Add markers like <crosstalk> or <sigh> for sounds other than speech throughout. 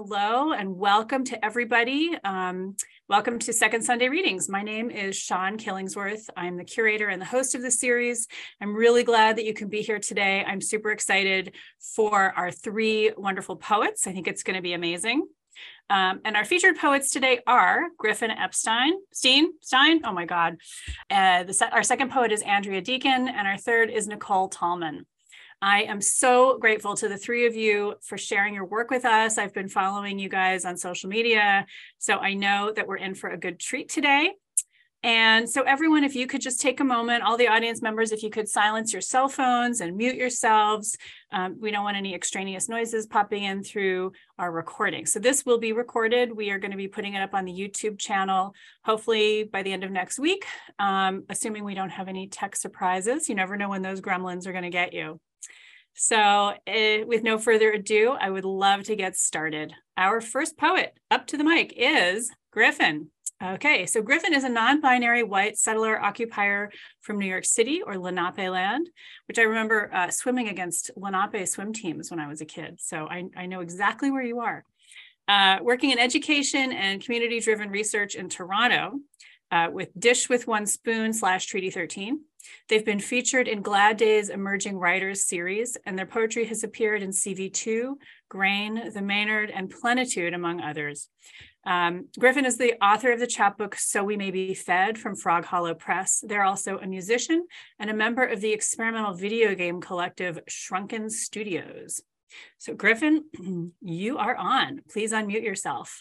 Hello and welcome to everybody. Um, welcome to Second Sunday Readings. My name is Siân Killingsworth. I'm the curator and the host of the series. I'm really glad that you can be here today. I'm super excited for our three wonderful poets. I think it's going to be amazing. Um, and our featured poets today are Griffin Epstein, Steen, Stein, oh my God. Uh, the, our second poet is Andrea Deeken, and our third is Nicole Tallman. I am so grateful to the three of you for sharing your work with us. I've been following you guys on social media, so I know that we're in for a good treat today. And so, everyone, if you could just take a moment, all the audience members, if you could silence your cell phones and mute yourselves. Um, we don't want any extraneous noises popping in through our recording. So, this will be recorded. We are going to be putting it up on the YouTube channel, hopefully by the end of next week, um, assuming we don't have any tech surprises. You never know when those gremlins are going to get you. So, uh, with no further ado, I would love to get started. Our first poet up to the mic is Griffin. Okay, so Griffin is a non binary white settler occupier from New York City or Lenape land, which I remember uh, swimming against Lenape swim teams when I was a kid. So I, I know exactly where you are. Uh, working in education and community driven research in Toronto uh, with Dish with One Spoon slash Treaty 13. They've been featured in Glad Day's Emerging Writers series, and their poetry has appeared in CV2, Grain, The Maynard, and Plenitude, among others. Um, Griffin is the author of the chapbook So We May Be Fed from Frog Hollow Press. They're also a musician and a member of the experimental video game collective Shrunken Studios. So, Griffin, <clears throat> you are on. Please unmute yourself.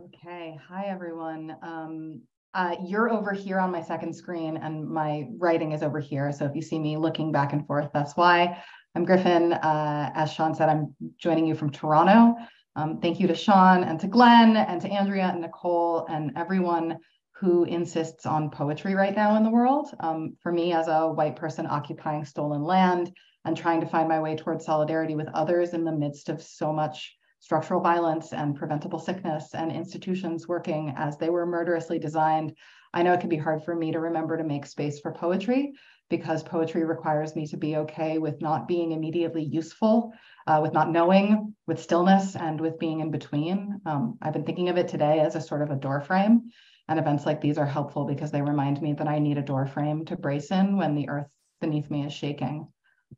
Okay. Hi, everyone. Um, uh, you're over here on my second screen and my writing is over here. So if you see me looking back and forth, that's why. I'm Griffin. Uh, as Siân said, I'm joining you from Toronto. Um, thank you to Siân and to Glenn and to Andrea and Nicole and everyone who insists on poetry right now in the world. Um, for me, as a white person occupying stolen land and trying to find my way towards solidarity with others in the midst of so much structural violence and preventable sickness and institutions working as they were murderously designed, I know it can be hard for me to remember to make space for poetry because poetry requires me to be okay with not being immediately useful, uh, with not knowing, with stillness, and with being in between. Um, I've been thinking of it today as a sort of a door frame. And events like these are helpful because they remind me that I need a door frame to brace in when the earth beneath me is shaking.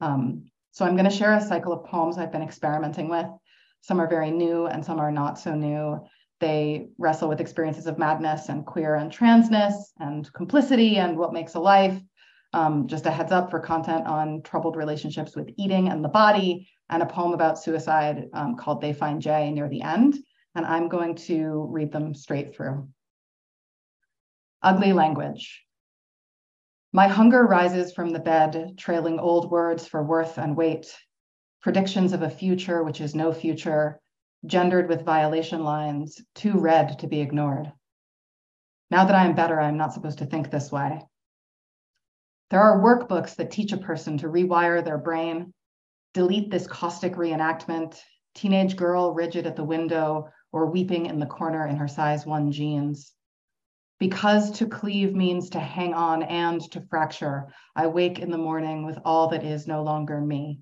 Um, so I'm going to share a cycle of poems I've been experimenting with some are very new and some are not so new. They wrestle with experiences of madness and queer and transness and complicity and what makes a life. Um, just a heads up for content on troubled relationships with eating and the body, and a poem about suicide um, called They Find Jay near the end. And I'm going to read them straight through. Ugly language. My hunger rises from the bed, trailing old words for worth and weight, predictions of a future which is no future, gendered with violation lines, too red to be ignored. Now that I am better, I'm not supposed to think this way. There are workbooks that teach a person to rewire their brain, delete this caustic reenactment, teenage girl rigid at the window or weeping in the corner in her size one jeans. Because to cleave means to hang on and to fracture, I wake in the morning with all that is no longer me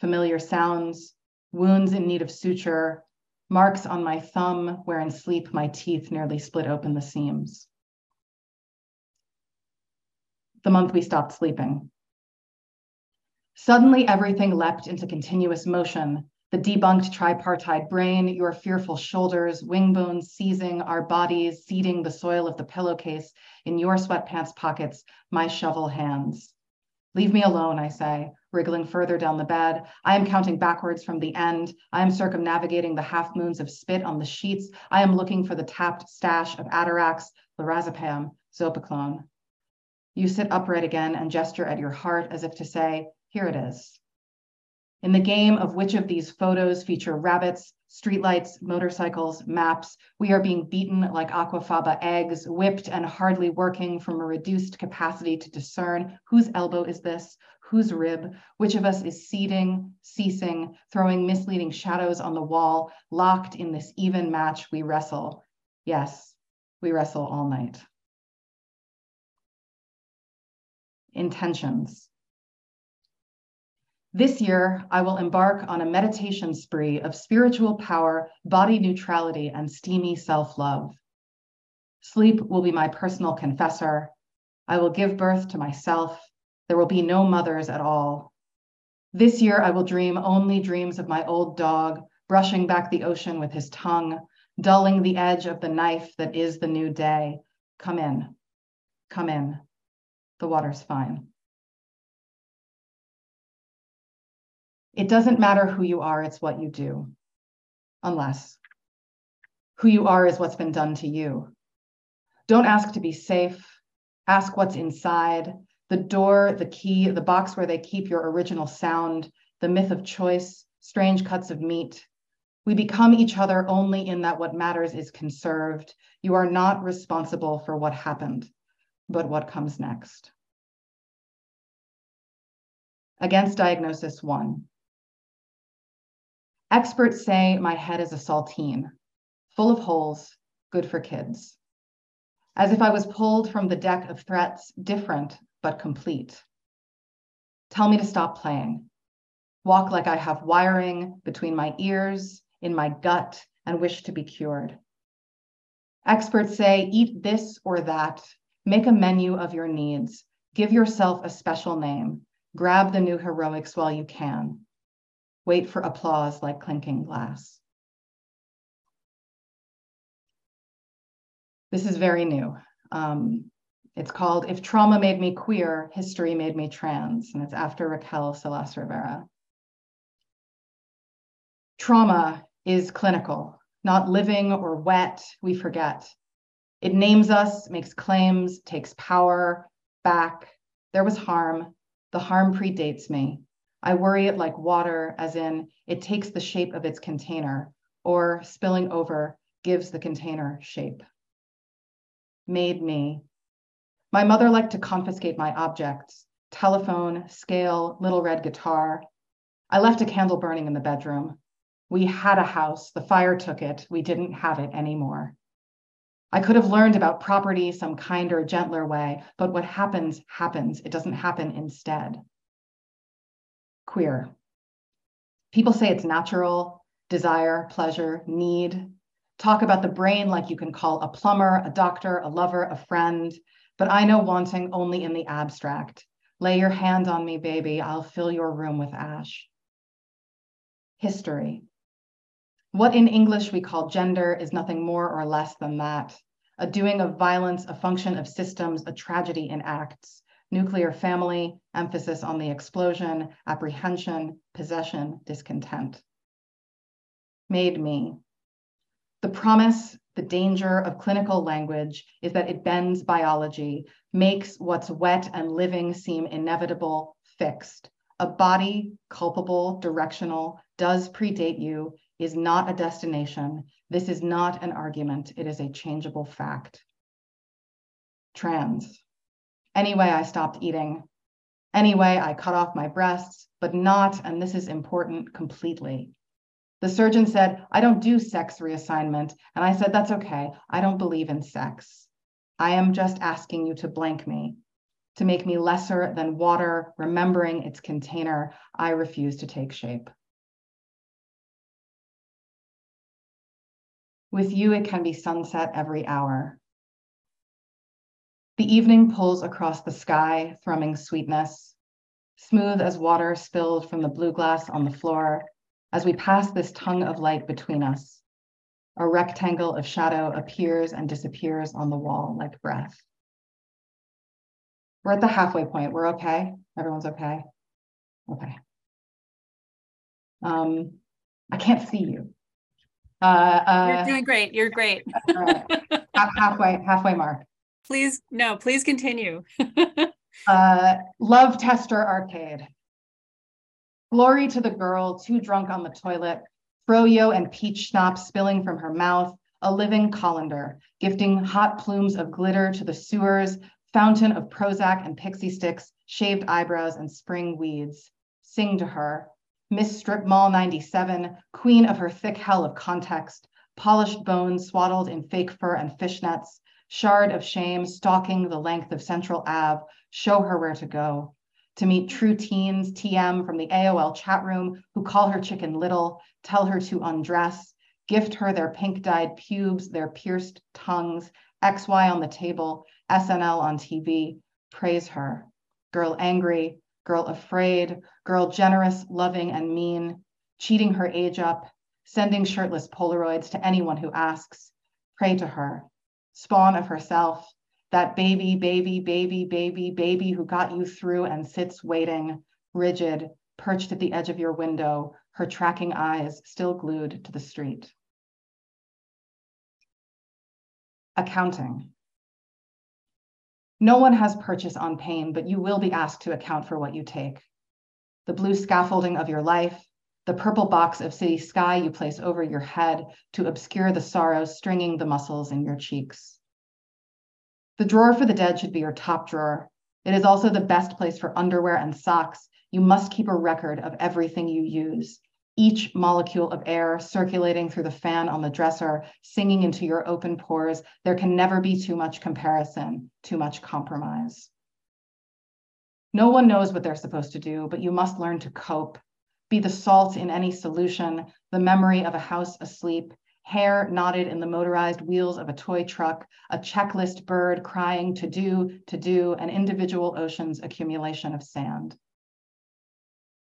familiar sounds, wounds in need of suture, marks on my thumb where in sleep my teeth nearly split open the seams. The month we stopped sleeping. Suddenly, everything leapt into continuous motion. The debunked tripartite brain, your fearful shoulders, wing bones seizing our bodies, seeding the soil of the pillowcase in your sweatpants pockets, my shovel hands. Leave me alone, I say, wriggling further down the bed. I am counting backwards from the end. I am circumnavigating the half moons of spit on the sheets. I am looking for the tapped stash of Atarax, lorazepam, zopiclone. You sit upright again and gesture at your heart as if to say, here it is. In the game of which of these photos feature rabbits, streetlights, motorcycles, maps, we are being beaten like aquafaba eggs, whipped and hardly working from a reduced capacity to discern whose elbow is this, whose rib, which of us is seeding, ceasing, throwing misleading shadows on the wall, locked in this even match we wrestle. Yes, we wrestle all night. Intentions. This year, I will embark on a meditation spree of spiritual power, body neutrality, and steamy self love. Sleep will be my personal confessor. I will give birth to myself. There will be no mothers at all. This year, I will dream only dreams of my old dog, brushing back the ocean with his tongue, dulling the edge of the knife that is the new day. Come in, come in. The water's fine. It doesn't matter who you are, it's what you do. Unless who you are is what's been done to you. Don't ask to be safe. Ask what's inside the door, the key, the box where they keep your original sound, the myth of choice, strange cuts of meat. We become each other only in that what matters is conserved. You are not responsible for what happened, but what comes next. Against diagnosis one. Experts say my head is a saltine, full of holes, good for kids. As if I was pulled from the deck of threats, different but complete. Tell me to stop playing. Walk like I have wiring between my ears, in my gut, and wish to be cured. Experts say eat this or that, make a menu of your needs, give yourself a special name, grab the new heroics while you can. Wait for applause like clinking glass. This is very new. Um, it's called If Trauma Made Me Queer, History Made Me Trans, and it's after Raquel Salas Rivera. Trauma is clinical, not living or wet, we forget. It names us, makes claims, takes power back. There was harm. The harm predates me. I worry it like water, as in it takes the shape of its container, or spilling over gives the container shape. Made me. My mother liked to confiscate my objects telephone, scale, little red guitar. I left a candle burning in the bedroom. We had a house, the fire took it, we didn't have it anymore. I could have learned about property some kinder, gentler way, but what happens, happens. It doesn't happen instead queer. People say it's natural, desire, pleasure, need. Talk about the brain like you can call a plumber, a doctor, a lover, a friend. But I know wanting only in the abstract. Lay your hand on me, baby. I'll fill your room with ash. History. What in English we call gender is nothing more or less than that a doing of violence, a function of systems, a tragedy in acts nuclear family, emphasis on the explosion, apprehension, possession, discontent. Made me. The promise, the danger of clinical language is that it bends biology, makes what's wet and living seem inevitable, fixed. A body, culpable, directional, does predate you, is not a destination. This is not an argument, it is a changeable fact. Trans. Anyway, I stopped eating. Anyway, I cut off my breasts, but not, and this is important, completely. The surgeon said, I don't do sex reassignment. And I said, That's okay. I don't believe in sex. I am just asking you to blank me, to make me lesser than water, remembering its container. I refuse to take shape. With you, it can be sunset every hour. The evening pulls across the sky, thrumming sweetness, smooth as water spilled from the blue glass on the floor as we pass this tongue of light between us. A rectangle of shadow appears and disappears on the wall like breath. We're at the halfway point. We're okay. Everyone's okay. Okay. Um, I can't see you. Uh, uh, You're doing great. You're great. halfway, halfway mark. Please, no, please continue. <laughs> uh, Love Tester Arcade. Glory to the girl, too drunk on the toilet, froyo and peach schnapps spilling from her mouth, a living colander, gifting hot plumes of glitter to the sewers, fountain of Prozac and pixie sticks, shaved eyebrows and spring weeds. Sing to her. Miss Strip Mall 97, queen of her thick hell of context, polished bones swaddled in fake fur and fishnets, shard of shame stalking the length of Central Ave, show her where to go. To meet true teens, TM from the AOL chat room who call her chicken little, tell her to undress, gift her their pink dyed pubes, their pierced tongues, XY on the table, SNL on TV, praise her. Girl angry, girl afraid, girl generous, loving, and mean, cheating her age up, sending shirtless Polaroids to anyone who asks. Pray to her, spawn of herself, that baby, baby, baby, baby, baby who got you through and sits waiting, rigid, perched at the edge of your window, her tracking eyes still glued to the street. Accounting. No one has purchase on pain, but you will be asked to account for what you take. The blue scaffolding of your life, the purple box of city sky you place over your head to obscure the sorrow stringing the muscles in your cheeks. The drawer for the dead should be your top drawer. It is also the best place for underwear and socks. You must keep a record of everything you use. Each molecule of air circulating through the fan on the dresser, singing into your open pores. There can never be too much comparison, too much compromise. No one knows what they're supposed to do, but you must learn to cope. Be the salt in any solution, the memory of a house asleep, hair knotted in the motorized wheels of a toy truck, a checklist bird crying to do, to do, an individual ocean's accumulation of sand.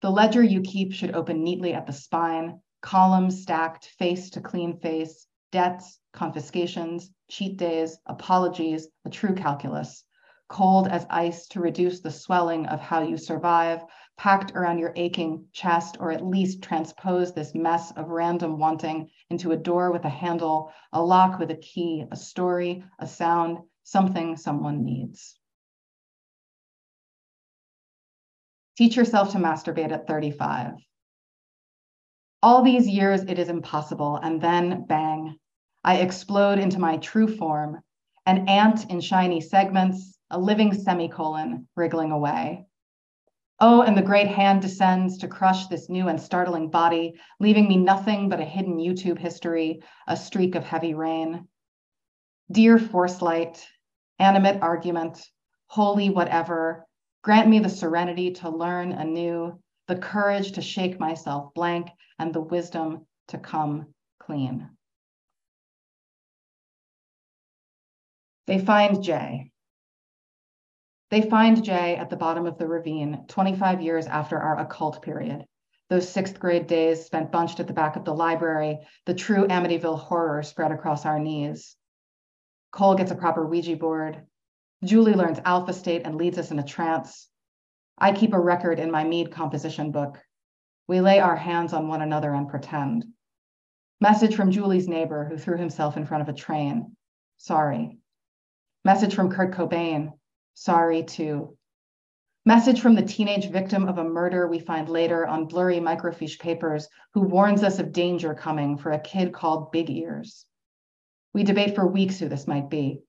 The ledger you keep should open neatly at the spine, columns stacked face to clean face, debts, confiscations, cheat days, apologies, a true calculus, cold as ice to reduce the swelling of how you survive, packed around your aching chest, or at least transpose this mess of random wanting into a door with a handle, a lock with a key, a story, a sound, something someone needs. Teach yourself to masturbate at 35. All these years, it is impossible, and then bang, I explode into my true form, an ant in shiny segments, a living semicolon wriggling away. Oh, and the great hand descends to crush this new and startling body, leaving me nothing but a hidden YouTube history, a streak of heavy rain. Dear force light, animate argument, holy whatever, grant me the serenity to learn anew, the courage to shake myself blank, and the wisdom to come clean. They find Jay. They find Jay at the bottom of the ravine 25 years after our occult period. Those sixth grade days spent bunched at the back of the library, the true Amityville horror spread across our knees. Cole gets a proper Ouija board. Julie learns alpha state and leads us in a trance. I keep a record in my mead composition book. We lay our hands on one another and pretend. Message from Julie's neighbor who threw himself in front of a train. Sorry. Message from Kurt Cobain sorry too. Message from the teenage victim of a murder we find later on blurry microfiche papers who warns us of danger coming for a kid called Big Ears. We debate for weeks who this might be.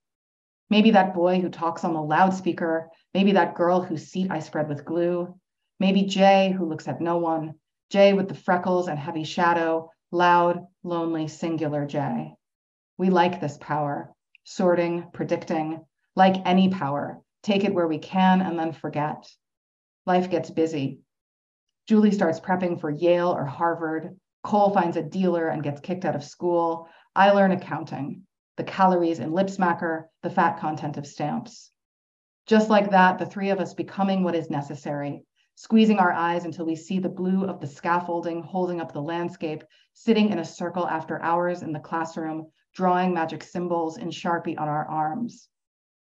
Maybe that boy who talks on the loudspeaker, maybe that girl whose seat I spread with glue, maybe Jay who looks at no one, Jay with the freckles and heavy shadow, loud, lonely, singular Jay. We like this power, sorting, predicting, like any power, take it where we can, and then forget. Life gets busy. Julie starts prepping for Yale or Harvard. Cole finds a dealer and gets kicked out of school. I learn accounting, the calories in lip smacker, the fat content of stamps. Just like that, the three of us becoming what is necessary, squeezing our eyes until we see the blue of the scaffolding holding up the landscape, sitting in a circle after hours in the classroom, drawing magic symbols in Sharpie on our arms.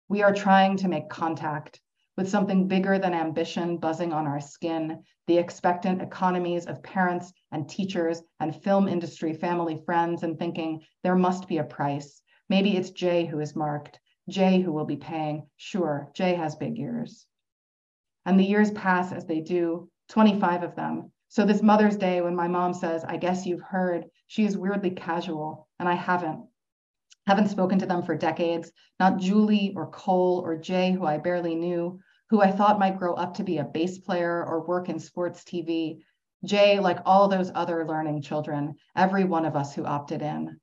We are trying to make contact with something bigger than ambition buzzing on our skin, the expectant economies of parents and teachers and film industry family friends, and thinking there must be a price. Maybe it's Jay who is marked, Jay who will be paying. Sure, Jay has big ears. And the years pass as they do, 25 of them. So this Mother's Day, when my mom says, I guess you've heard, she is weirdly casual, and I haven't haven't spoken to them for decades, not Julie or Cole or Jay, who I barely knew, who I thought might grow up to be a bass player or work in sports TV. Jay, like all those other learning children, every one of us who opted in.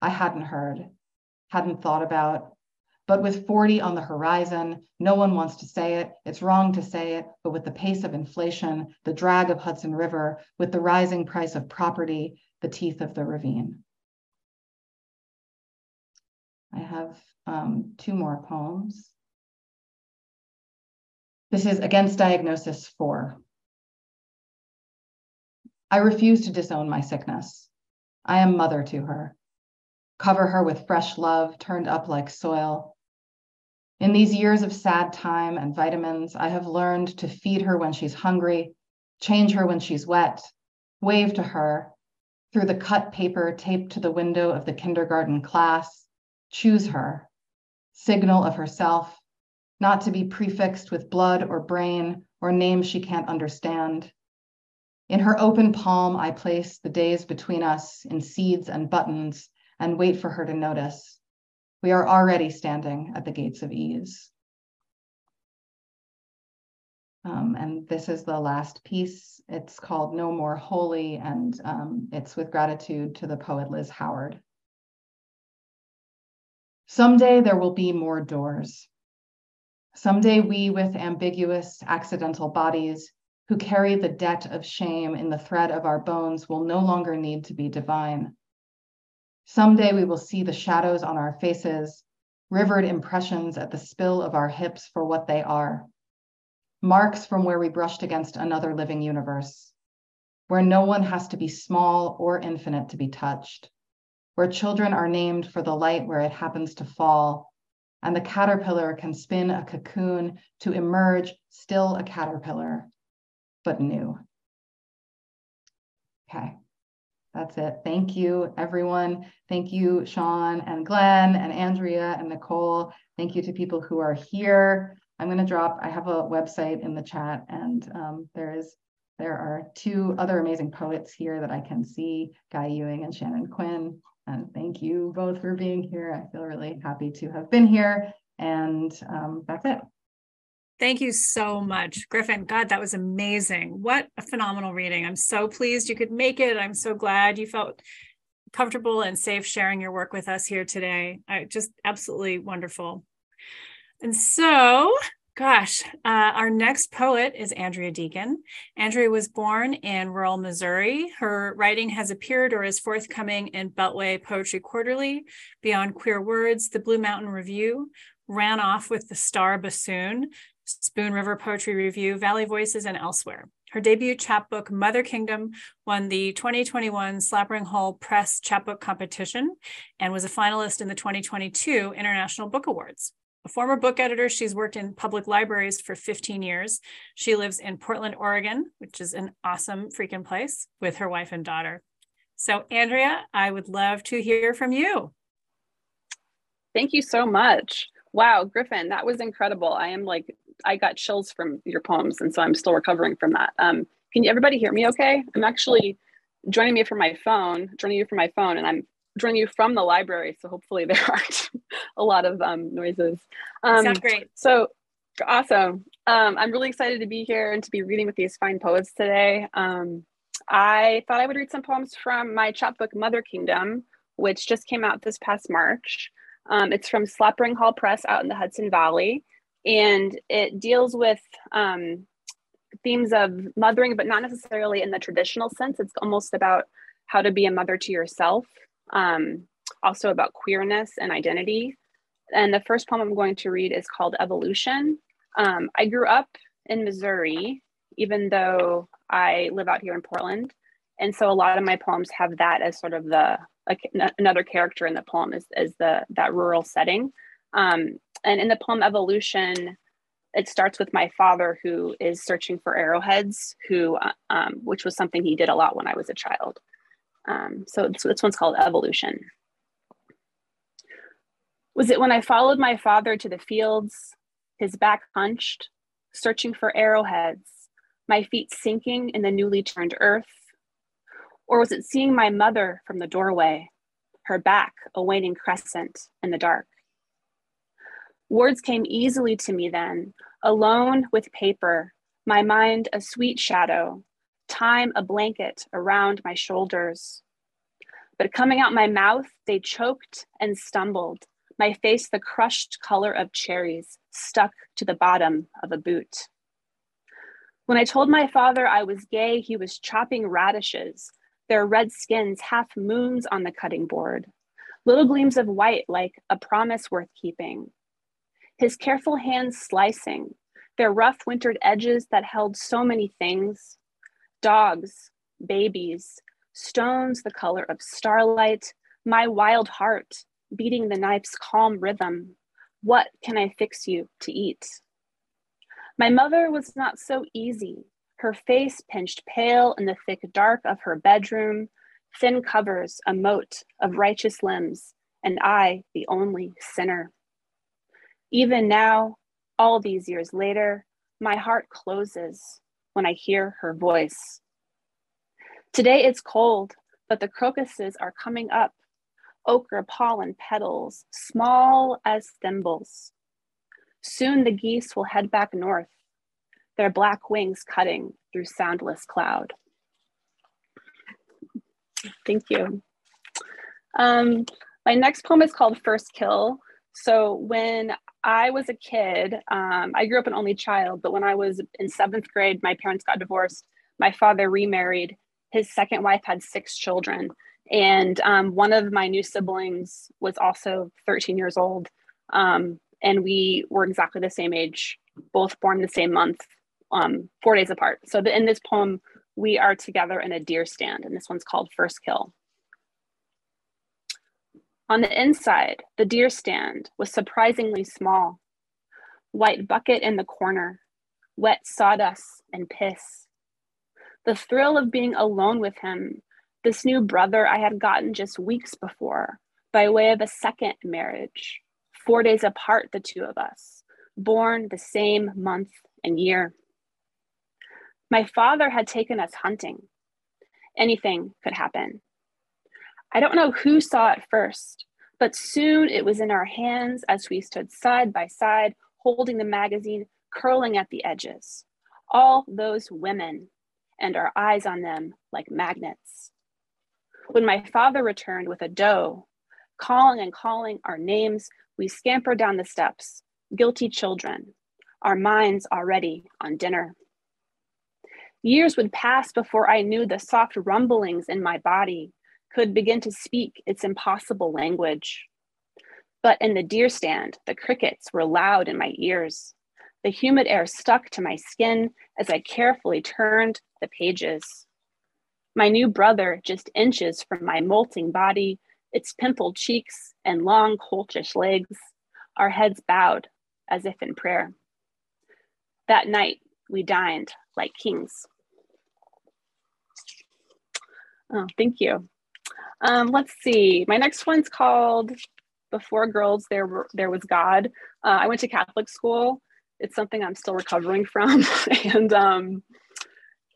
I hadn't heard, hadn't thought about. But with 40 on the horizon, no one wants to say it. It's wrong to say it, but with the pace of inflation, the drag of Hudson River, with the rising price of property, the teeth of the ravine. I have um, two more poems. This is Against Diagnosis 4. I refuse to disown my sickness. I am mother to her. Cover her with fresh love turned up like soil. In these years of sad time and vitamins, I have learned to feed her when she's hungry, change her when she's wet, wave to her through the cut paper taped to the window of the kindergarten class, choose her, signal of herself, not to be prefixed with blood or brain or names she can't understand. In her open palm, I place the days between us in seeds and buttons and wait for her to notice. We are already standing at the gates of ease. Um, and this is the last piece. It's called No More Holy, and um, it's with gratitude to the poet Liz Howard. Someday there will be more doors. Someday we with ambiguous, accidental bodies who carry the debt of shame in the thread of our bones will no longer need to be divine. Someday we will see the shadows on our faces, rivered impressions at the spill of our hips for what they are marks from where we brushed against another living universe, where no one has to be small or infinite to be touched where children are named for the light where it happens to fall, and the caterpillar can spin a cocoon to emerge still a caterpillar, but new. Okay, that's it. Thank you, everyone. Thank you, Siân and Glenn and Andrea and Nicole. Thank you to people who are here. I'm going to drop, I have a website in the chat, and um, there is there are two other amazing poets here that I can see, Guy Ewing and Shannon Quinn. And thank you both for being here. I feel really happy to have been here. And um, that's it. Thank you so much, Griffin. God, that was amazing. What a phenomenal reading. I'm so pleased you could make it. I'm so glad you felt comfortable and safe sharing your work with us here today. I, just absolutely wonderful. And so Gosh, uh, our next poet is Andrea Deeken. Andrea was born in rural Missouri. Her writing has appeared or is forthcoming in Beltway Poetry Quarterly, Beyond Queer Words, The Blue Mountain Review, Ran Off with the Star Bassoon, Spoon River Poetry Review, Valley Voices, and elsewhere. Her debut chapbook, Mother Kingdom, won the 2021 Slapering Hol Press Chapbook Competition and was a finalist in the 2022 International Book Awards. A former book editor, she's worked in public libraries for 15 years. She lives in Portland, Oregon, which is an awesome freaking place with her wife and daughter. So, Andrea, I would love to hear from you. Thank you so much. Wow, Griffin, that was incredible. I am like, I got chills from your poems, and so I'm still recovering from that. Um, can you, everybody hear me okay? I'm actually joining me from my phone, joining you from my phone, and I'm joining you from the library. So hopefully there <laughs> aren't a lot of um, noises. Um, Sounds great. So awesome. Um, I'm really excited to be here and to be reading with these fine poets today. Um, I thought I would read some poems from my chapbook Mother Kingdom, which just came out this past March. Um, it's from Slapering Hol Press out in the Hudson Valley, and it deals with um, themes of mothering, but not necessarily in the traditional sense. It's almost about how to be a mother to yourself um, also about queerness and identity. And the first poem I'm going to read is called Evolution. Um, I grew up in Missouri, even though I live out here in Portland. And so a lot of my poems have that as sort of the like another character in the poem is, is the that rural setting. Um, and in the poem Evolution, it starts with my father who is searching for arrowheads, who uh, um, which was something he did a lot when I was a child. Um, so this, this one's called Evolution. Was it when I followed my father to the fields, his back hunched, searching for arrowheads, my feet sinking in the newly turned earth? Or was it seeing my mother from the doorway, her back a waning crescent in the dark? Words came easily to me then, alone with paper, my mind a sweet shadow, time a blanket around my shoulders. But coming out my mouth, they choked and stumbled, my face the crushed color of cherries stuck to the bottom of a boot. When I told my father I was gay, he was chopping radishes, their red skins half moons on the cutting board, little gleams of white like a promise worth keeping. His careful hands slicing, their rough wintered edges that held so many things dogs, babies, stones the color of starlight, my wild heart beating the knife's calm rhythm. What can I fix you to eat? My mother was not so easy. Her face pinched pale in the thick dark of her bedroom, thin covers a moat of righteous limbs, and I the only sinner. Even now, all these years later, my heart closes when I hear her voice. Today it's cold, but the crocuses are coming up, ochre pollen petals, small as thimbles. Soon the geese will head back north, their black wings cutting through soundless cloud. Thank you. Um, my next poem is called First Kill. So when I was a kid, um, I grew up an only child, but when I was in seventh grade, my parents got divorced. My father remarried. His second wife had six children. And um, one of my new siblings was also 13 years old. Um, and we were exactly the same age, both born the same month, um, four days apart. So the, in this poem, we are together in a deer stand, and this one's called First Kill. On the inside, the deer stand was surprisingly small. White bucket in the corner, wet sawdust and piss. The thrill of being alone with him, this new brother I had gotten just weeks before, by way of a second marriage, four days apart, the two of us, born the same month and year. My father had taken us hunting. Anything could happen. I don't know who saw it first, but soon it was in our hands as we stood side by side, holding the magazine, curling at the edges. All those women, and our eyes on them like magnets. When my father returned with a doe, calling and calling our names, we scampered down the steps, guilty children, our minds already on dinner. Years would pass before I knew the soft rumblings in my body could begin to speak its impossible language. But in the deer stand, the crickets were loud in my ears. The humid air stuck to my skin as I carefully turned the pages. My new brother, just inches from my molting body, its pimpled cheeks and long, colchish legs, our heads bowed as if in prayer. That night, we dined like kings. Oh, thank you. Um, let's see. My next one's called "Before Girls There Were, There Was God." Uh, I went to Catholic school. It's something I'm still recovering from, <laughs> and um,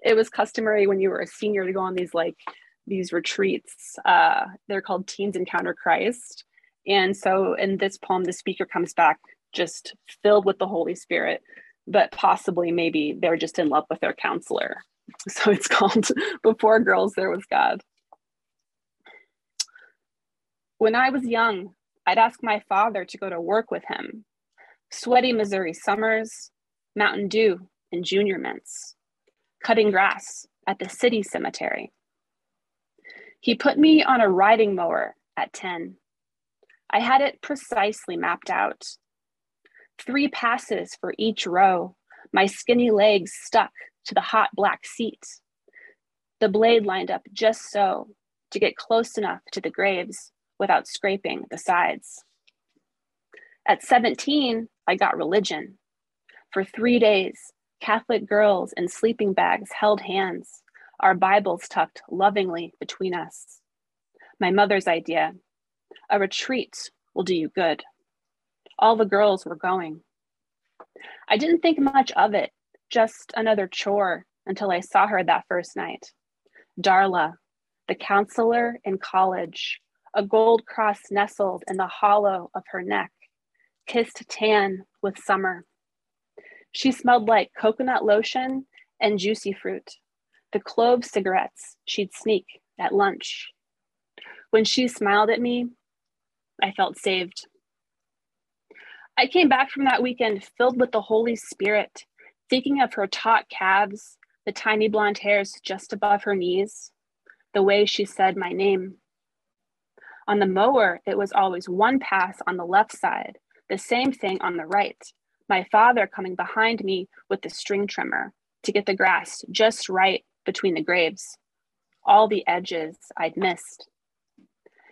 it was customary when you were a senior to go on these like these retreats. Uh, they're called Teens Encounter Christ, and so in this poem, the speaker comes back just filled with the Holy Spirit, but possibly maybe they're just in love with their counselor <laughs> So it's called <laughs> Before Girls There Was God. When I was young, I'd ask my father to go to work with him. Sweaty Missouri summers, Mountain Dew and junior mints, cutting grass at the city cemetery. He put me on a riding mower at 10. I had it precisely mapped out. Three passes for each row, my skinny legs stuck to the hot black seat. The blade lined up just so to get close enough to the graves without scraping the sides. At 17, I got religion. For three days, Catholic girls in sleeping bags held hands, our Bibles tucked lovingly between us. My mother's idea a retreat will do you good. All the girls were going. I didn't think much of it just another chore until I saw her that first night. Darla, the counselor in college, a gold cross nestled in the hollow of her neck, kissed tan with summer. She smelled like coconut lotion and juicy fruit, the clove cigarettes she'd sneak at lunch. When she smiled at me, I felt saved. I came back from that weekend filled with the Holy Spirit, thinking of her taut calves, the tiny blonde hairs just above her knees, the way she said my name. On the mower, it was always one pass on the left side, the same thing on the right. My father coming behind me with the string trimmer to get the grass just right between the graves, all the edges I'd missed.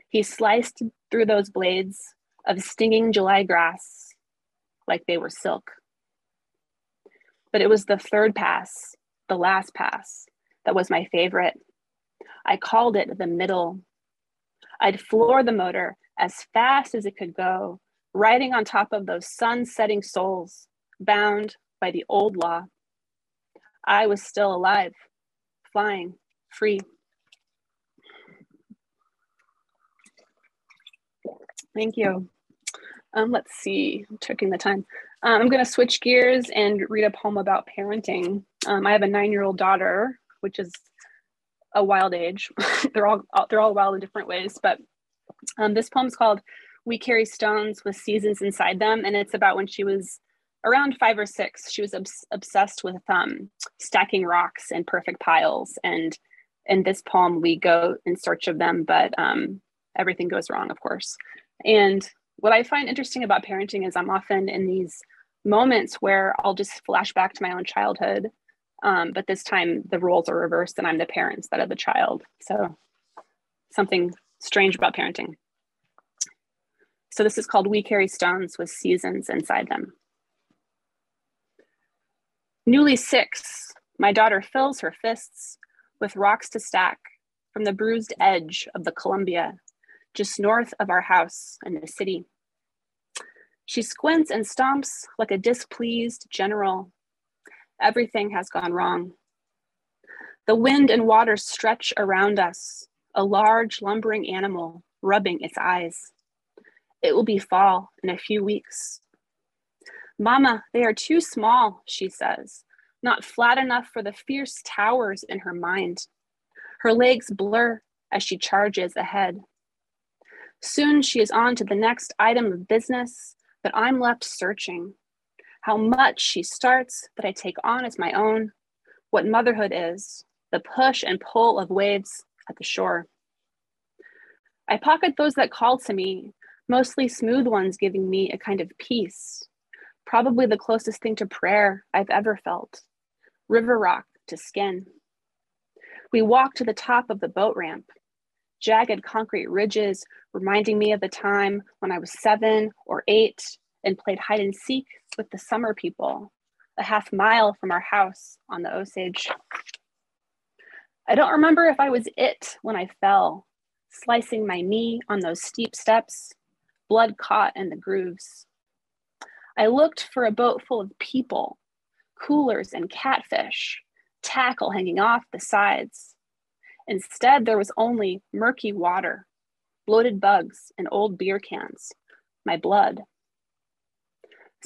He sliced through those blades of stinging July grass like they were silk. But it was the third pass, the last pass, that was my favorite. I called it the middle. I'd floor the motor as fast as it could go, riding on top of those sun setting souls, bound by the old law. I was still alive, flying, free. Thank you. Um, let's see, I'm checking the time. Um, I'm going to switch gears and read a poem about parenting. Um, I have a nine-year-old daughter, which is a wild age. <laughs> they're all they're all wild in different ways, but um, this poem's called "We Carry Stones with Seasons Inside Them," and it's about when she was around five or six. She was obs- obsessed with um, stacking rocks in perfect piles, and in this poem we go in search of them, but um, everything goes wrong, of course. And what I find interesting about parenting is I'm often in these moments where I'll just flash back to my own childhood. Um, but this time the roles are reversed and I'm the parent instead of the child. So something strange about parenting. So this is called We Carry Stones with Seasons Inside Them. Newly six, my daughter fills her fists with rocks to stack from the bruised edge of the Columbia just north of our house in the city. She squints and stomps like a displeased general. Everything has gone wrong. The wind and water stretch around us, a large lumbering animal rubbing its eyes. It will be fall in a few weeks. Mama, they are too small, she says, not flat enough for the fierce towers in her mind. Her legs blur as she charges ahead. Soon she is on to the next item of business, but I'm left searching. How much she starts that I take on as my own, what motherhood is, the push and pull of waves at the shore. I pocket those that call to me, mostly smooth ones giving me a kind of peace, probably the closest thing to prayer I've ever felt. River rock to skin. We walk to the top of the boat ramp, jagged concrete ridges reminding me of the time when I was seven or eight and played hide and seek with the summer people, a half mile from our house on the Osage. I don't remember if I was it when I fell, slicing my knee on those steep steps, blood caught in the grooves. I looked for a boat full of people, coolers and catfish, tackle hanging off the sides. Instead, there was only murky water, bloated bugs, and old beer cans, my blood.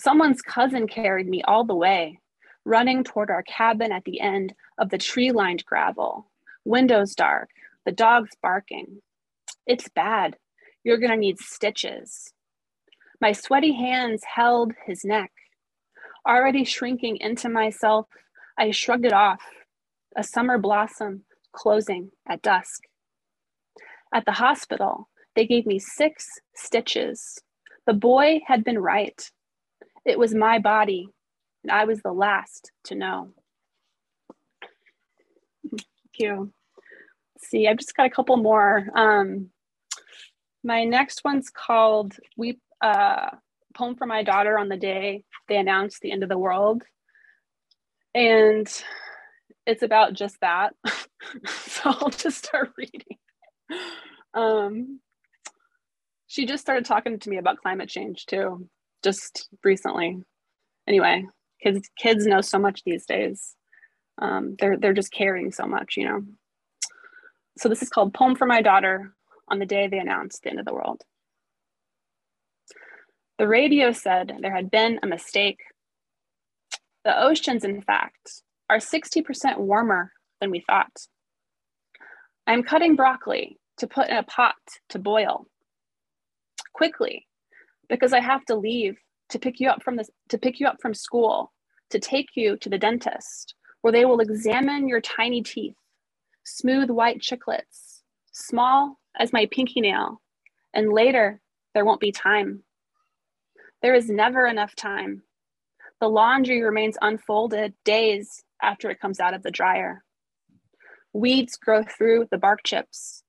Someone's cousin carried me all the way, running toward our cabin at the end of the tree lined gravel, windows dark, the dogs barking. It's bad. You're going to need stitches. My sweaty hands held his neck. Already shrinking into myself, I shrugged it off. A summer blossom closing at dusk. At the hospital, they gave me six stitches. The boy had been right. It was my body, and I was the last to know. Thank you. Let's see, I've just got a couple more. Um, my next one's called "We." Uh, poem for my daughter on the day they announced the end of the world, and it's about just that. <laughs> so I'll just start reading. Um, she just started talking to me about climate change too, just recently. Anyway, kids kids know so much these days. Um, they're they're just caring so much, you know. So this is called Poem for My Daughter on the day they announced the end of the world. The radio said there had been a mistake. The oceans, in fact, are 60% warmer than we thought. I'm cutting broccoli to put in a pot to boil quickly because I have to leave to pick you up from this to pick you up from school, to take you to the dentist, where they will examine your tiny teeth, smooth white chiclets, small as my pinky nail, and later there won't be time. There is never enough time. The laundry remains unfolded days after it comes out of the dryer. Weeds grow through the bark chips.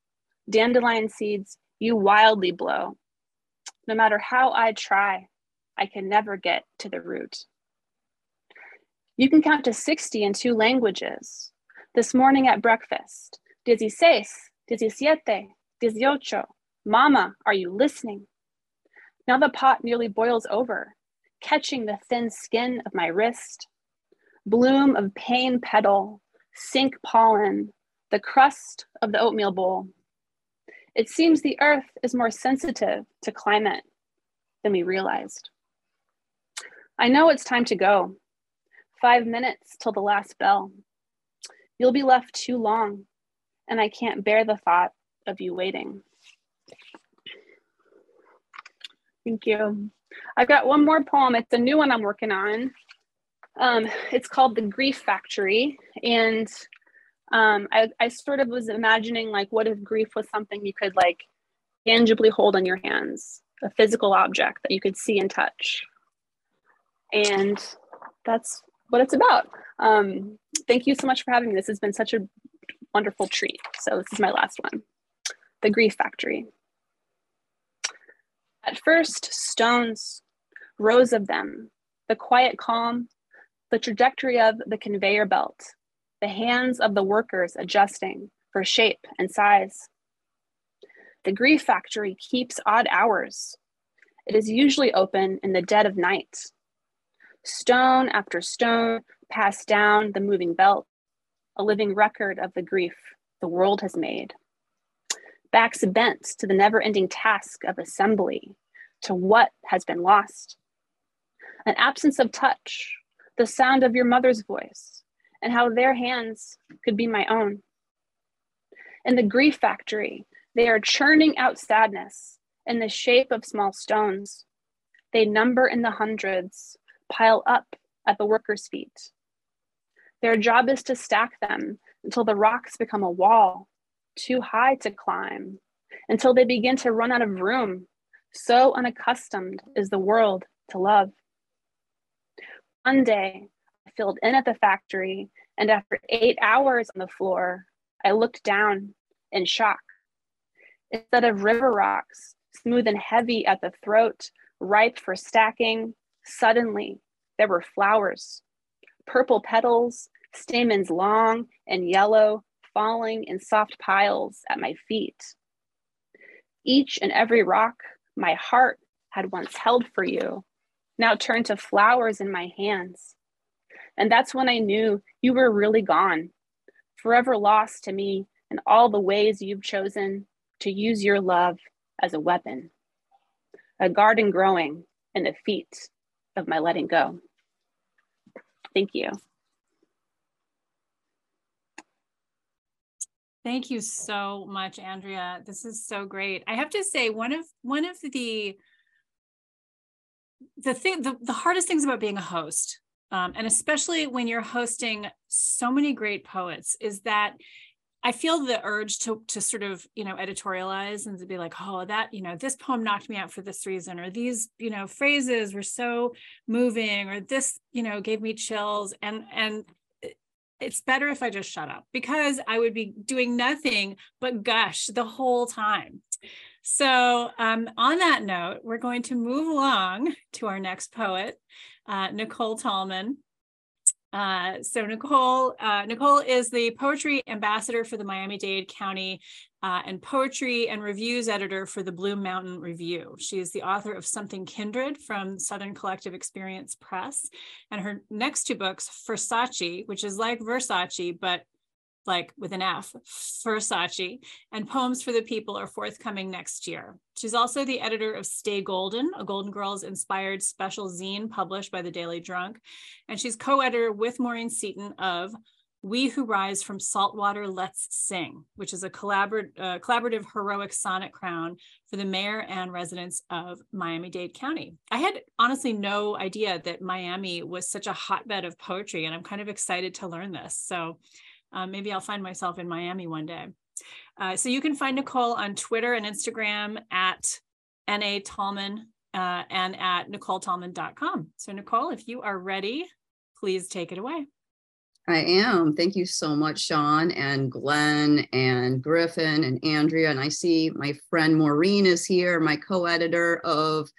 Dandelion seeds you wildly blow. No matter how I try, I can never get to the root. You can count to 60 in two languages. This morning at breakfast, dieciséis, diecisiete, dieciocho. Mama, are you listening? Now the pot nearly boils over, catching the thin skin of my wrist. Bloom of pain petal, sink pollen, the crust of the oatmeal bowl. It seems the earth is more sensitive to climate than we realized. I know it's time to go. Five minutes till the last bell. You'll be left too long, and I can't bear the thought of you waiting. Thank you. I've got one more poem. It's a new one I'm working on. Um, it's called The Grief Factory. And um, I, I sort of was imagining like, what if grief was something you could like tangibly hold in your hands, a physical object that you could see and touch. And that's what it's about. Um, thank you so much for having me. This has been such a wonderful treat. So this is my last one, The Grief Factory. At first, stones, rows of them, the quiet calm, the trajectory of the conveyor belt, the hands of the workers adjusting for shape and size. The grief factory keeps odd hours. It is usually open in the dead of night. Stone after stone passed down the moving belt, a living record of the grief the world has made backs bent to the never ending task of assembly, to what has been lost. An absence of touch, the sound of your mother's voice, and how their hands could be my own. In the grief factory, they are churning out sadness in the shape of small stones. They number in the hundreds, pile up at the workers' feet. Their job is to stack them until the rocks become a wall too high to climb until they begin to run out of room. So unaccustomed is the world to love. One day, filled in at the factory, and after eight hours on the floor, I looked down in shock. Instead of river rocks, smooth and heavy at the throat, ripe for stacking, suddenly there were flowers, purple petals, stamens long and yellow, falling in soft piles at my feet. Each and every rock my heart had once held for you now turned to flowers in my hands. And that's when I knew you were really gone, forever lost to me in all the ways you've chosen to use your love as a weapon, a garden growing in the feet of my letting go. Thank you. Thank you so much, Andrea. This is so great. I have to say, one of one of the the thing the, the hardest things about being a host, um, and especially when you're hosting so many great poets, is that I feel the urge to to sort of you know editorialize and to be like, oh, that you know this poem knocked me out for this reason, or these you know phrases were so moving, or this you know gave me chills, and and it's better if I just shut up because I would be doing nothing but gush the whole time. So, um, on that note, we're going to move along to our next poet, uh, Nicole Tallman. Uh, so Nicole, uh, Nicole is the poetry ambassador for the Miami-Dade County uh, and poetry and reviews editor for the Blue Mountain Review. She is the author of Something Kindred from Southern Collective Experience Press. And her next two books, Fersace, which is like Versace, but like with an F, Fersace, and Poems for the People are forthcoming next year. She's also the editor of Stay Golden, a Golden Girls inspired special zine published by the Daily Drunk. And she's co editor with Maureen Seaton of We Who Rise from Saltwater Let's Sing, which is a collaborative, uh, collaborative heroic sonnet crown for the mayor and residents of Miami Dade County. I had honestly no idea that Miami was such a hotbed of poetry, and I'm kind of excited to learn this. So uh, maybe I'll find myself in Miami one day. Uh, so you can find Nicole on Twitter and Instagram at NA Tallman uh, and at NicoleTallman.com. So, Nicole, if you are ready, please take it away. I am. Thank you so much, Siân and Glenn and Griffin and Andrea. And I see my friend Maureen is here, my co editor of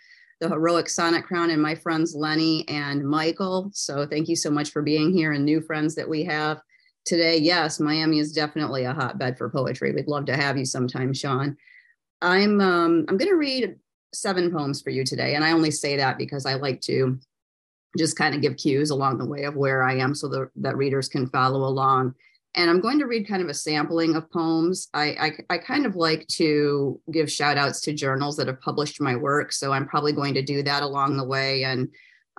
the Heroic Sonnet Crown, and my friends Lenny and Michael. So thank you so much for being here and new friends that we have today. Yes, Miami is definitely a hotbed for poetry. We'd love to have you sometime, Siân. I'm um, I'm going to read seven poems for you today, and I only say that because I like to just kind of give cues along the way of where I am so the, that readers can follow along. And I'm going to read kind of a sampling of poems. I, I, I kind of like to give shout outs to journals that have published my work. So I'm probably going to do that along the way. And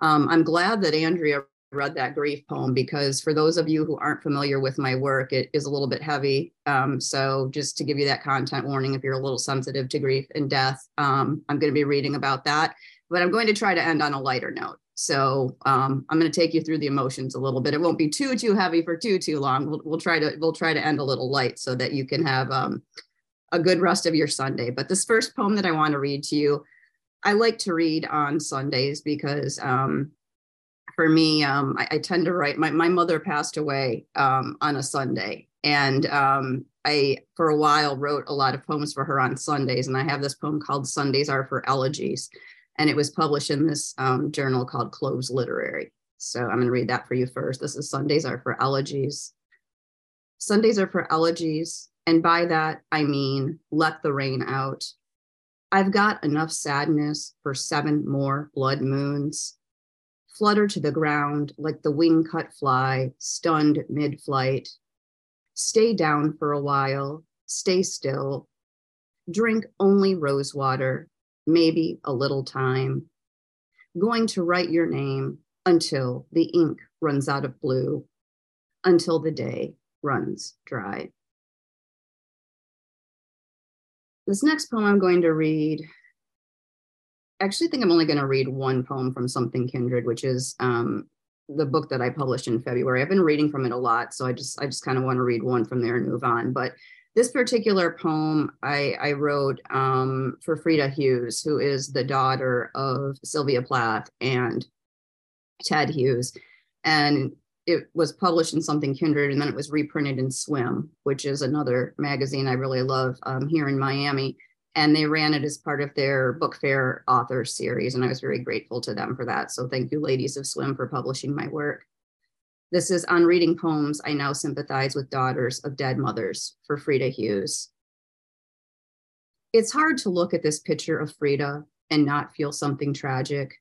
um, I'm glad that Andrea read that grief poem because for those of you who aren't familiar with my work, it is a little bit heavy. Um, so just to give you that content warning, if you're a little sensitive to grief and death, um, I'm going to be reading about that. But I'm going to try to end on a lighter note. So um, I'm going to take you through the emotions a little bit. It won't be too too heavy for too too long. We'll, we'll try to we'll try to end a little light so that you can have um, a good rest of your Sunday. But this first poem that I want to read to you, I like to read on Sundays because um, for me, um, I, I, tend to write. My my mother passed away um, on a Sunday, and um, I for a while wrote a lot of poems for her on Sundays. And I have this poem called "Sundays Are for Elegies." and it was published in this um, journal called Cloves Literary. So I'm going to read that for you first. This is Sundays are for elegies. Sundays are for elegies, and by that I mean let the rain out. I've got enough sadness for seven more blood moons. Flutter to the ground like the wing cut fly, stunned mid flight. Stay down for a while, stay still. Drink only rose water, maybe a little time. Going to write your name until the ink runs out of blue, until the day runs dry. This next poem I'm going to read, actually think I'm only going to read one poem from Something Kindred, which is um, the book that I published in February. I've been reading from it a lot, so I just I just kind of want to read one from there and move on. But this particular poem I, I wrote um, for Frieda Hughes, who is the daughter of Sylvia Plath and Ted Hughes. And it was published in Something Kindred, and then it was reprinted in Swim, which is another magazine I really love um, here in Miami. And they ran it as part of their book fair author series. And I was very grateful to them for that. So thank you, ladies of Swim, for publishing my work. This is on reading poems. I now sympathize with daughters of dead mothers for Frieda Hughes. It's hard to look at this picture of Frieda and not feel something tragic.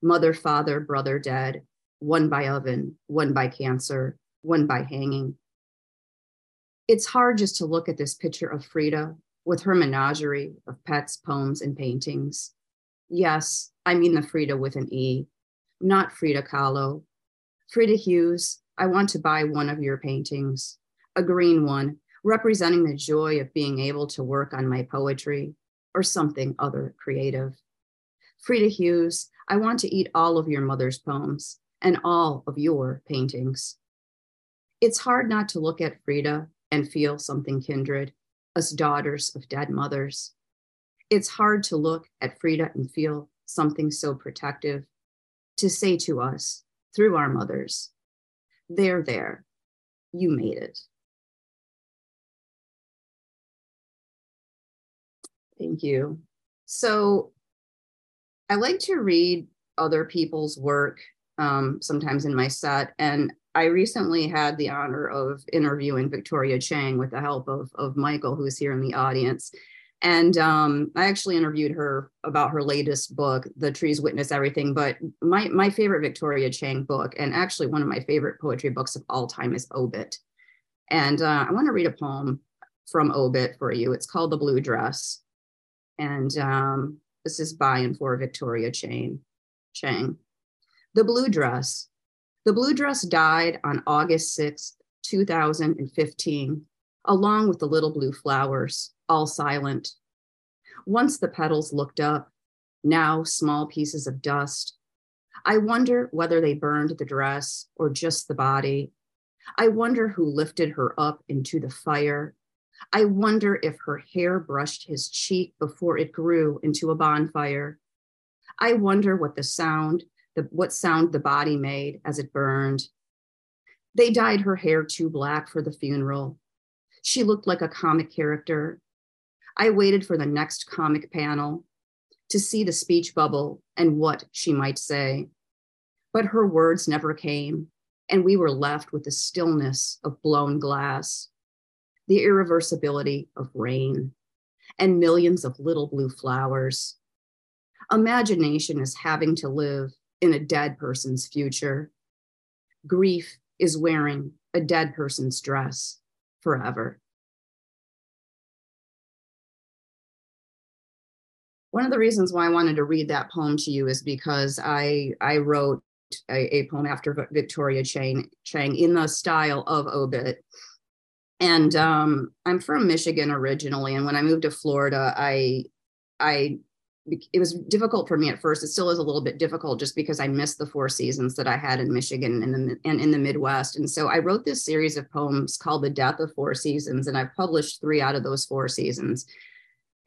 Mother, father, brother dead, one by oven, one by cancer, one by hanging. It's hard just to look at this picture of Frieda with her menagerie of pets, poems, and paintings. Yes, I mean the Frieda with an E, not Frida Kahlo, Frieda Hughes, I want to buy one of your paintings, a green one, representing the joy of being able to work on my poetry or something other creative. Frieda Hughes, I want to eat all of your mother's poems and all of your paintings. It's hard not to look at Frieda and feel something kindred, us daughters of dead mothers. It's hard to look at Frieda and feel something so protective, to say to us, through our mothers. They're there. You made it. Thank you. So I like to read other people's work um, sometimes in my set. And I recently had the honor of interviewing Victoria Chang with the help of, of Michael, who's here in the audience. And um, I actually interviewed her about her latest book, The Trees Witness Everything. But my, my favorite Victoria Chang book, and actually one of my favorite poetry books of all time, is Obit. And uh, I want to read a poem from Obit for you. It's called The Blue Dress. And um, this is by and for Victoria Chang. Chang. The Blue Dress. The blue dress died on August 6, 2015, along with the little blue flowers, all silent. Once the petals looked up, now small pieces of dust. I wonder whether they burned the dress or just the body. I wonder who lifted her up into the fire. I wonder if her hair brushed his cheek before it grew into a bonfire. I wonder what the sound, the, what sound the body made as it burned. They dyed her hair too black for the funeral. She looked like a comic character. I waited for the next comic panel to see the speech bubble and what she might say. But her words never came, and we were left with the stillness of blown glass, the irreversibility of rain, and millions of little blue flowers. Imagination is having to live in a dead person's future. Grief is wearing a dead person's dress forever. One of the reasons why I wanted to read that poem to you is because I I wrote a, a poem after Victoria Chang, Chang in the style of obit. And um, I'm from Michigan originally, and when I moved to Florida, I I it was difficult for me at first. It still is a little bit difficult just because I missed the four seasons that I had in Michigan and, the, and in the Midwest. And so I wrote this series of poems called The Death of Four Seasons, and I've published three out of those four seasons.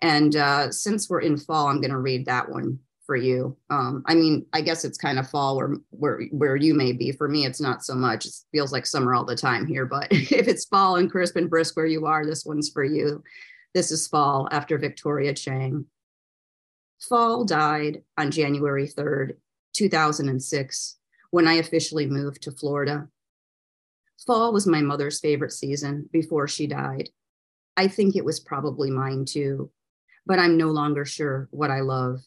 And uh, since we're in fall, I'm going to read that one for you. Um, I mean, I guess it's kind of fall where where where you may be. For me, it's not so much. It feels like summer all the time here. But <laughs> if it's fall and crisp and brisk where you are, this one's for you. This is fall after Victoria Chang. Fall died on January 3rd, 2006, when I officially moved to Florida. Fall was my mother's favorite season before she died. I think it was probably mine too, but I'm no longer sure what I love.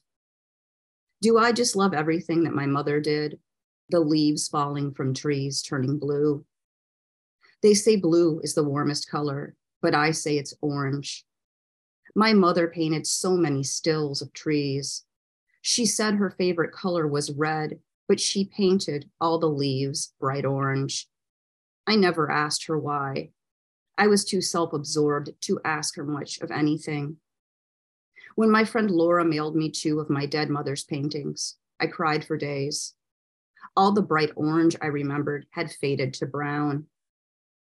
Do I just love everything that my mother did? The leaves falling from trees turning blue. They say blue is the warmest color, but I say it's orange. My mother painted so many stills of trees. She said her favorite color was red, but she painted all the leaves bright orange. I never asked her why. I was too self absorbed to ask her much of anything. When my friend Laura mailed me two of my dead mother's paintings, I cried for days. All the bright orange I remembered had faded to brown.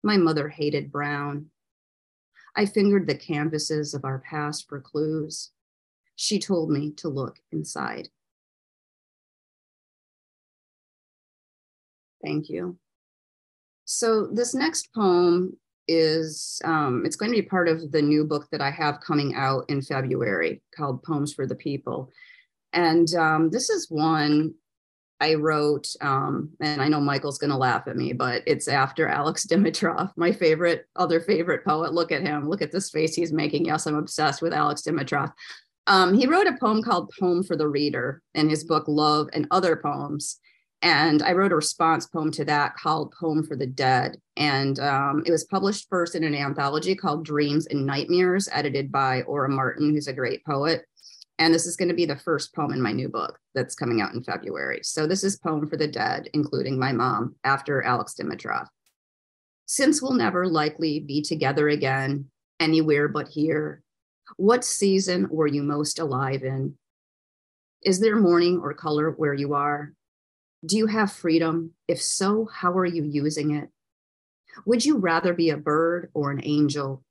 My mother hated brown. I fingered the canvases of our past for clues. She told me to look inside. Thank you. So this next poem is um, it's going to be part of the new book that I have coming out in February called Poems for the People. And um, this is one I wrote, um, and I know Michael's going to laugh at me, but it's after Alex <laughs> Dimitrov, my favorite, other favorite poet. Look at him. Look at this face he's making. Yes, I'm obsessed with Alex Dimitrov. Um, he wrote a poem called Poem for the Reader in his book Love and Other Poems. And I wrote a response poem to that called Poem for the Dead. And um, it was published first in an anthology called Dreams and Nightmares, edited by Ora Martin, who's a great poet. And this is going to be the first poem in my new book that's coming out in February. So this is Poem for the Dead, including my mom, after Alex Dimitrov. Since we'll never likely be together again, anywhere but here, what season were you most alive in? Is there morning or color where you are? Do you have freedom? If so, how are you using it? Would you rather be a bird or an angel?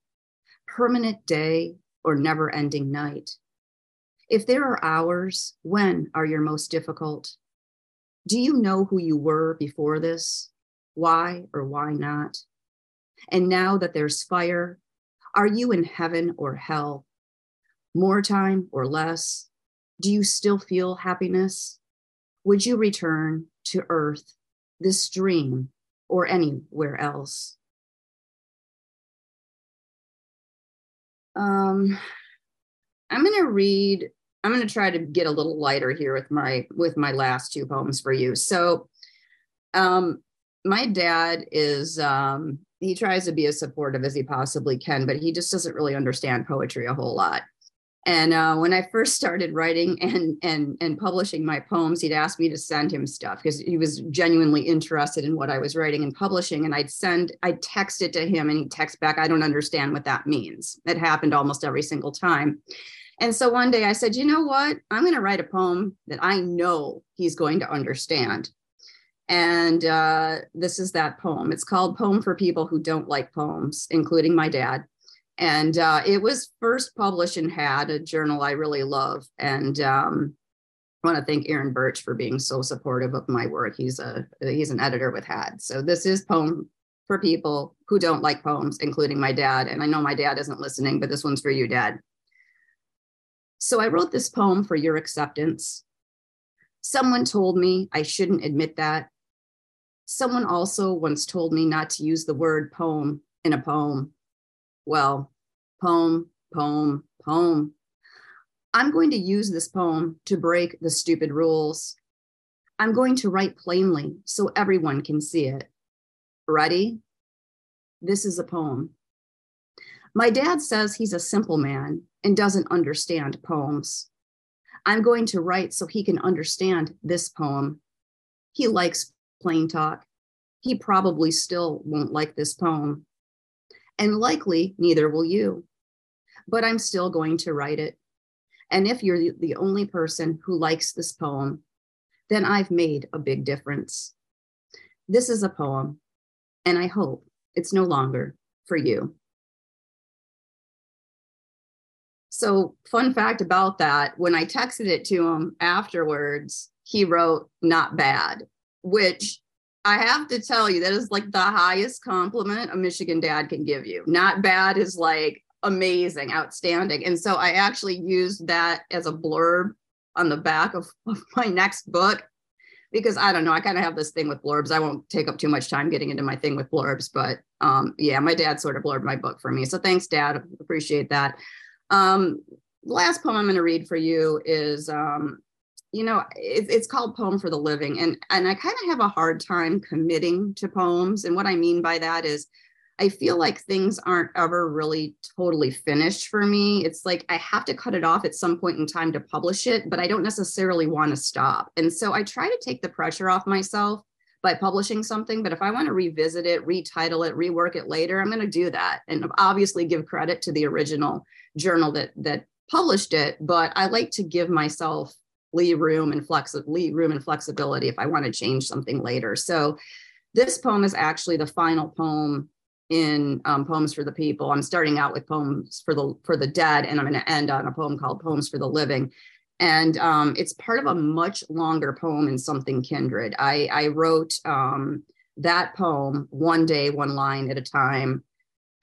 Permanent day or never ending night? If there are hours, when are your most difficult? Do you know who you were before this? Why or why not? And now that there's fire, are you in heaven or hell? More time or less? Do you still feel happiness? Would you return to earth, this dream, or anywhere else? Um, I'm going to read I'm going to try to get a little lighter here with my with my last two poems for you. So, um, my dad is um, he tries to be as supportive as he possibly can, but he just doesn't really understand poetry a whole lot. And uh, when I first started writing and and and publishing my poems, he'd ask me to send him stuff because he was genuinely interested in what I was writing and publishing. And I'd send, I'd text it to him, and he'd text back, "I don't understand what that means." It happened almost every single time. And so one day I said, "You know what? I'm going to write a poem that I know he's going to understand." And uh, this is that poem. It's called "Poem for People Who Don't Like Poems," including my dad and uh, it was first published in had a journal i really love and um, i want to thank aaron burch for being so supportive of my work he's a he's an editor with had so this is poem for people who don't like poems including my dad and i know my dad isn't listening but this one's for you dad so i wrote this poem for your acceptance someone told me i shouldn't admit that someone also once told me not to use the word poem in a poem well, poem, poem, poem. I'm going to use this poem to break the stupid rules. I'm going to write plainly so everyone can see it. Ready? This is a poem. My dad says he's a simple man and doesn't understand poems. I'm going to write so he can understand this poem. He likes plain talk. He probably still won't like this poem and likely neither will you. But I'm still going to write it. And if you're the only person who likes this poem, then I've made a big difference. This is a poem, and I hope it's no longer for you. So, fun fact about that when I texted it to him afterwards, he wrote, not bad, which I have to tell you, that is like the highest compliment a Michigan dad can give you. Not bad is like amazing, outstanding. And so I actually used that as a blurb on the back of, <laughs> of my next book because I don't know, I kind of have this thing with blurbs. I won't take up too much time getting into my thing with blurbs, but um, yeah, my dad sort of blurbed my book for me. So thanks, Dad. Appreciate that. Um, last poem I'm going to read for you is um, you know it, it's called poem for the living and and i kind of have a hard time committing to poems and what i mean by that is i feel like things aren't ever really totally finished for me. It's like i have to cut it off at some point in time to publish it but i don't necessarily want to stop. And so i try to take the pressure off myself by publishing something but if i want to revisit it retitle it rework it later i'm going to do that and obviously give credit to the original journal that that published it but i like to give myself leave room and flexi- leave room and flexibility if I want to change something later. So this poem is actually the final poem in um, poems for the people. I'm starting out with poems for the for the dead, and I'm going to end on a poem called Poems for the Living. And um, it's part of a much longer poem in something kindred. I, I wrote um, that poem one day, one line at a time,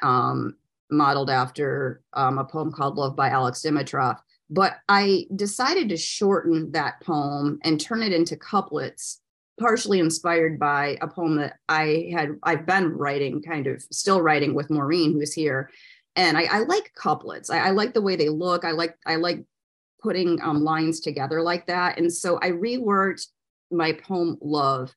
um, modeled after um, a poem called Love by Alex Dimitrov. But I decided to shorten that poem and turn it into couplets, partially inspired by a poem that I had I've been writing, kind of still writing with Maureen, who's here. And I, I like couplets. I, I, like the way they look. I like I like putting um, lines together like that. And so I reworked my poem Love,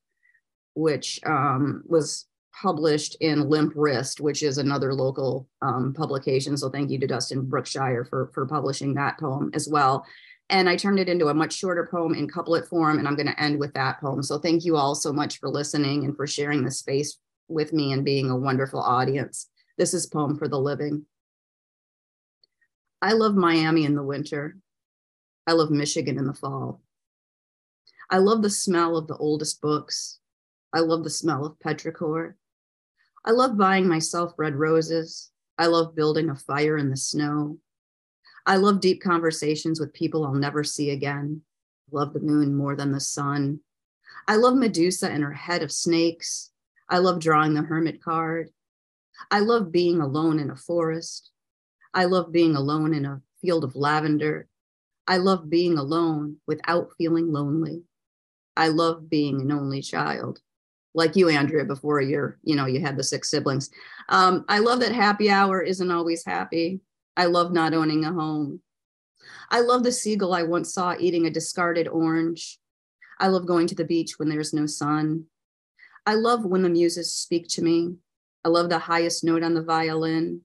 which um, was published in Limp Wrist, which is another local um, publication. So thank you to Dustin Brookshire for, for publishing that poem as well. And I turned it into a much shorter poem in couplet form, and I'm going to end with that poem. So thank you all so much for listening and for sharing this space with me and being a wonderful audience. This is Poem for the Living. I love Miami in the winter. I love Michigan in the fall. I love the smell of the oldest books. I love the smell of petrichor. I love buying myself red roses. I love building a fire in the snow. I love deep conversations with people I'll never see again. I love the moon more than the sun. I love Medusa and her head of snakes. I love drawing the hermit card. I love being alone in a forest. I love being alone in a field of lavender. I love being alone without feeling lonely. I love being an only child like you, Andrea, before you're, you know, you had the six siblings. Um, I love that happy hour isn't always happy. I love not owning a home. I love the seagull I once saw eating a discarded orange. I love going to the beach when there's no sun. I love when the muses speak to me. I love the highest note on the violin.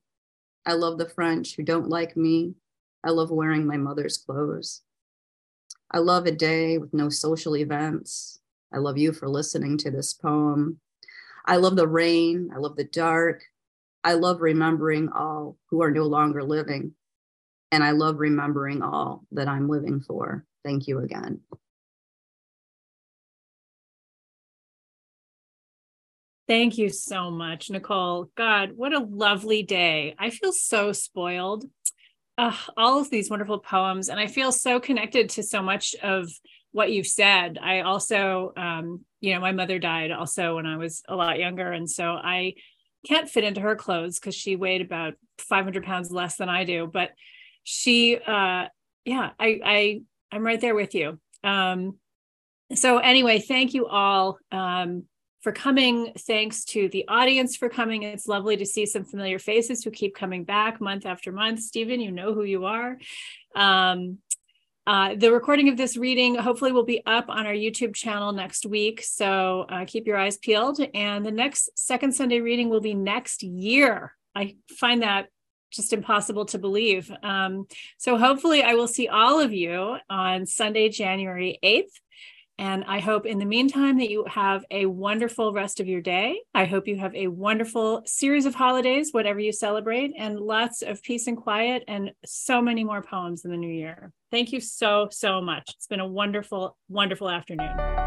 I love the French who don't like me. I love wearing my mother's clothes. I love a day with no social events. I love you for listening to this poem. I love the rain. I love the dark. I love remembering all who are no longer living. And I love remembering all that I'm living for. Thank you again. Thank you so much, Nicole. God, what a lovely day. I feel so spoiled. Uh, all of these wonderful poems, and I feel so connected to so much of what you've said. I also, um, you know, my mother died also when I was a lot younger. And so I can't fit into her clothes because she weighed about 500 pounds less than I do. But she, uh, yeah, I, I, I'm right there with you. Um, so anyway, thank you all. Um, for coming. Thanks to the audience for coming. It's lovely to see some familiar faces who keep coming back month after month. Stephen, you know who you are. Um, uh, the recording of this reading hopefully will be up on our YouTube channel next week. So uh, keep your eyes peeled. And the next second Sunday reading will be next year. I find that just impossible to believe. Um, so hopefully, I will see all of you on Sunday, January 8th. And I hope in the meantime that you have a wonderful rest of your day. I hope you have a wonderful series of holidays, whatever you celebrate, and lots of peace and quiet and so many more poems in the new year. Thank you so, so much. It's been a wonderful, wonderful afternoon.